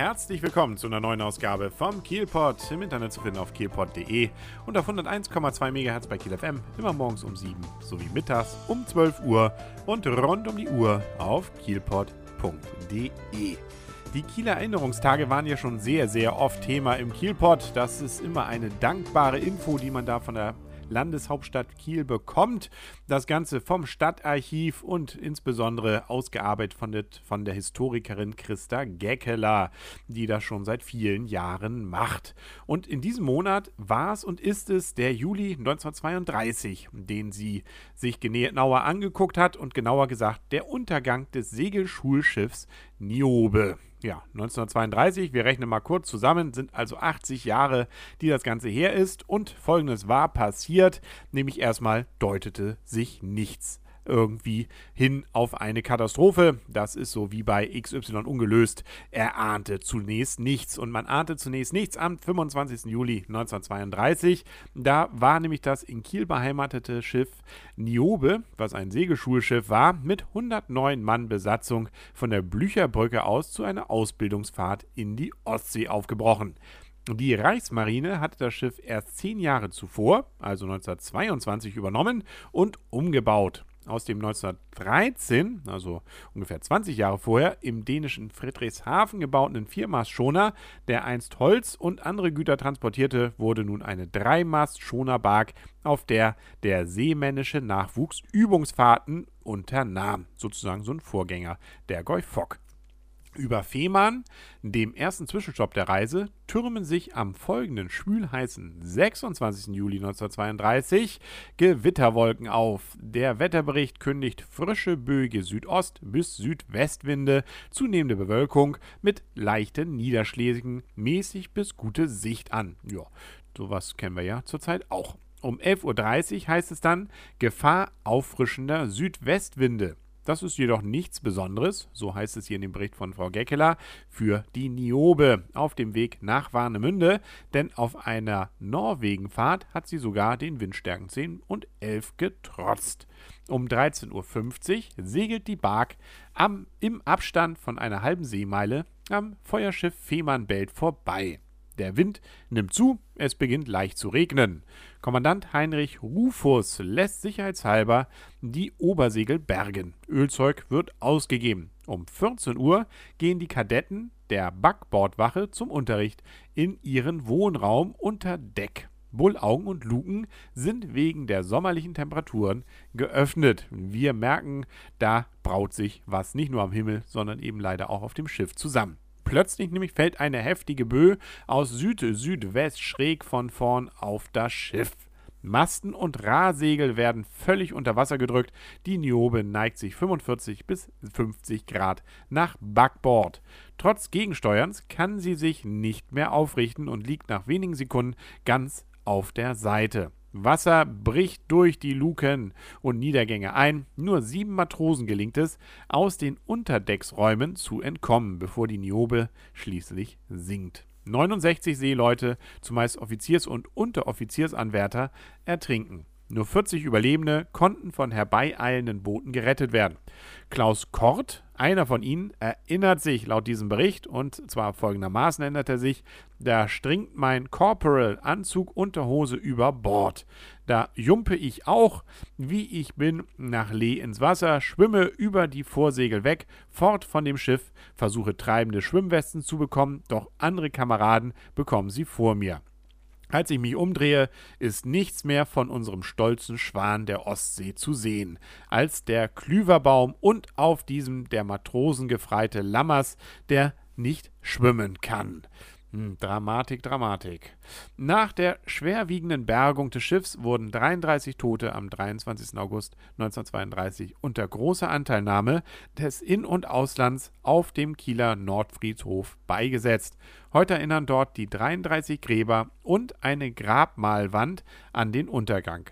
Herzlich willkommen zu einer neuen Ausgabe vom Kielpot. Im Internet zu finden auf kielpot.de und auf 101,2 MHz bei Kiel FM. Immer morgens um 7 sowie mittags um 12 Uhr und rund um die Uhr auf kielpot.de. Die Kieler Erinnerungstage waren ja schon sehr, sehr oft Thema im Kielpot. Das ist immer eine dankbare Info, die man da von der Landeshauptstadt Kiel bekommt. Das Ganze vom Stadtarchiv und insbesondere ausgearbeitet von der, Historikerin Christa Geckeler, die das schon seit vielen Jahren macht. Und in diesem Monat war es und ist es der Juli 1932, den sie sich genauer angeguckt hat und genauer gesagt der Untergang des Segelschulschiffs Niobe. Ja, 1932, wir rechnen mal kurz zusammen, sind also 80 Jahre, die das Ganze her ist. Und folgendes war passiert, nämlich erstmal deutete sich nichts irgendwie hin auf eine Katastrophe. Das ist so wie bei XY ungelöst. Er ahnte zunächst nichts und man ahnte zunächst nichts am 25. Juli 1932. Da war nämlich das in Kiel beheimatete Schiff Niobe, was ein Segelschulschiff war, mit 109 Mann Besatzung von der Blücherbrücke aus zu einer Ausbildungsfahrt in die Ostsee aufgebrochen. Die Reichsmarine hatte das Schiff erst zehn Jahre zuvor, also 1922, übernommen und umgebaut aus dem 1913, also ungefähr 20 Jahre vorher, im dänischen Friedrichshafen gebauten Viermast-Schoner, der einst Holz und andere Güter transportierte, wurde nun eine Dreimast-Schonerbark, auf der der seemännische Nachwuchs Übungsfahrten unternahm. Sozusagen so ein Vorgänger der Goy Fock. Über Fehmarn, dem ersten Zwischenstopp der Reise, türmen sich am folgenden schwülheißen 26. Juli 1932 Gewitterwolken auf. Der Wetterbericht kündigt frische Böige Südost- bis Südwestwinde, zunehmende Bewölkung mit leichten Niederschlägen, mäßig bis gute Sicht an. Ja, sowas kennen wir ja zurzeit auch. Um 11.30 Uhr heißt es dann Gefahr auffrischender Südwestwinde. Das ist jedoch nichts Besonderes, so heißt es hier in dem Bericht von Frau Geckeler, für die Niobe auf dem Weg nach Warnemünde, denn auf einer Norwegenfahrt hat sie sogar den Windstärken 10 und 11 getrotzt. Um 13.50 Uhr segelt die Bark am, im Abstand von einer halben Seemeile am Feuerschiff Fehmarnbelt vorbei. Der Wind nimmt zu, es beginnt leicht zu regnen. Kommandant Heinrich Rufus lässt sicherheitshalber die Obersegel bergen. Ölzeug wird ausgegeben. Um 14 Uhr gehen die Kadetten der Backbordwache zum Unterricht in ihren Wohnraum unter Deck. Bullaugen und Luken sind wegen der sommerlichen Temperaturen geöffnet. Wir merken, da braut sich was nicht nur am Himmel, sondern eben leider auch auf dem Schiff zusammen. Plötzlich nämlich fällt eine heftige Böe aus Süd-Südwest schräg von vorn auf das Schiff. Masten und Rahsegel werden völlig unter Wasser gedrückt. Die Niobe neigt sich 45 bis 50 Grad nach Backbord. Trotz Gegensteuerns kann sie sich nicht mehr aufrichten und liegt nach wenigen Sekunden ganz auf der Seite. Wasser bricht durch die Luken und Niedergänge ein. Nur sieben Matrosen gelingt es, aus den Unterdecksräumen zu entkommen, bevor die Niobe schließlich sinkt. 69 Seeleute, zumeist Offiziers- und Unteroffiziersanwärter, ertrinken. Nur 40 Überlebende konnten von herbeieilenden Booten gerettet werden. Klaus Kort, einer von ihnen, erinnert sich laut diesem Bericht und zwar folgendermaßen ändert er sich: Da stringt mein Corporal Anzug Unterhose über Bord. Da jumpe ich auch, wie ich bin, nach Lee ins Wasser, schwimme über die Vorsegel weg, fort von dem Schiff, versuche treibende Schwimmwesten zu bekommen, doch andere Kameraden bekommen sie vor mir. Als ich mich umdrehe, ist nichts mehr von unserem stolzen Schwan der Ostsee zu sehen, als der Klüverbaum und auf diesem der Matrosen gefreite Lammers, der nicht schwimmen kann. Hm, Dramatik, Dramatik. Nach der schwerwiegenden Bergung des Schiffs wurden 33 Tote am 23. August 1932 unter großer Anteilnahme des In- und Auslands auf dem Kieler Nordfriedhof beigesetzt. Heute erinnern dort die 33 Gräber und eine Grabmalwand an den Untergang.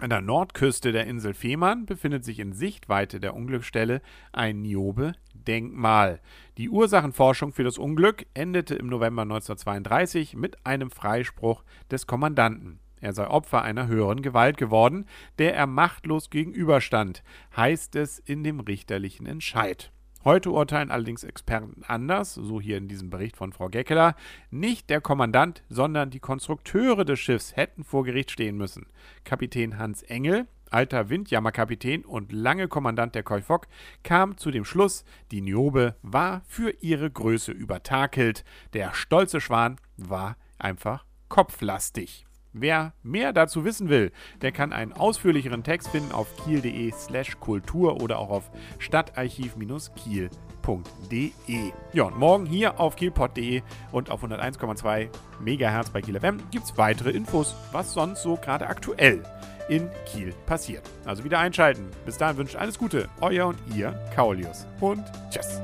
An der Nordküste der Insel Fehmarn befindet sich in Sichtweite der Unglücksstelle ein Niobe-Denkmal. Die Ursachenforschung für das Unglück endete im November 1932 mit einem Freispruch des Kommandanten. Er sei Opfer einer höheren Gewalt geworden, der er machtlos gegenüberstand, heißt es in dem richterlichen Entscheid. Heute urteilen allerdings Experten anders, so hier in diesem Bericht von Frau Geckeler. Nicht der Kommandant, sondern die Konstrukteure des Schiffs hätten vor Gericht stehen müssen. Kapitän Hans Engel, alter Windjammerkapitän und lange Kommandant der Koifok, kam zu dem Schluss, die Niobe war für ihre Größe übertakelt. Der stolze Schwan war einfach kopflastig. Wer mehr dazu wissen will, der kann einen ausführlicheren Text finden auf kiel.de slash Kultur oder auch auf stadtarchiv-kiel.de. Ja, und morgen hier auf kielpot.de und auf 101,2 MHz bei Kiel FM gibt es weitere Infos, was sonst so gerade aktuell in Kiel passiert. Also wieder einschalten. Bis dahin wünscht alles Gute, euer und ihr, Kaulius. Und tschüss.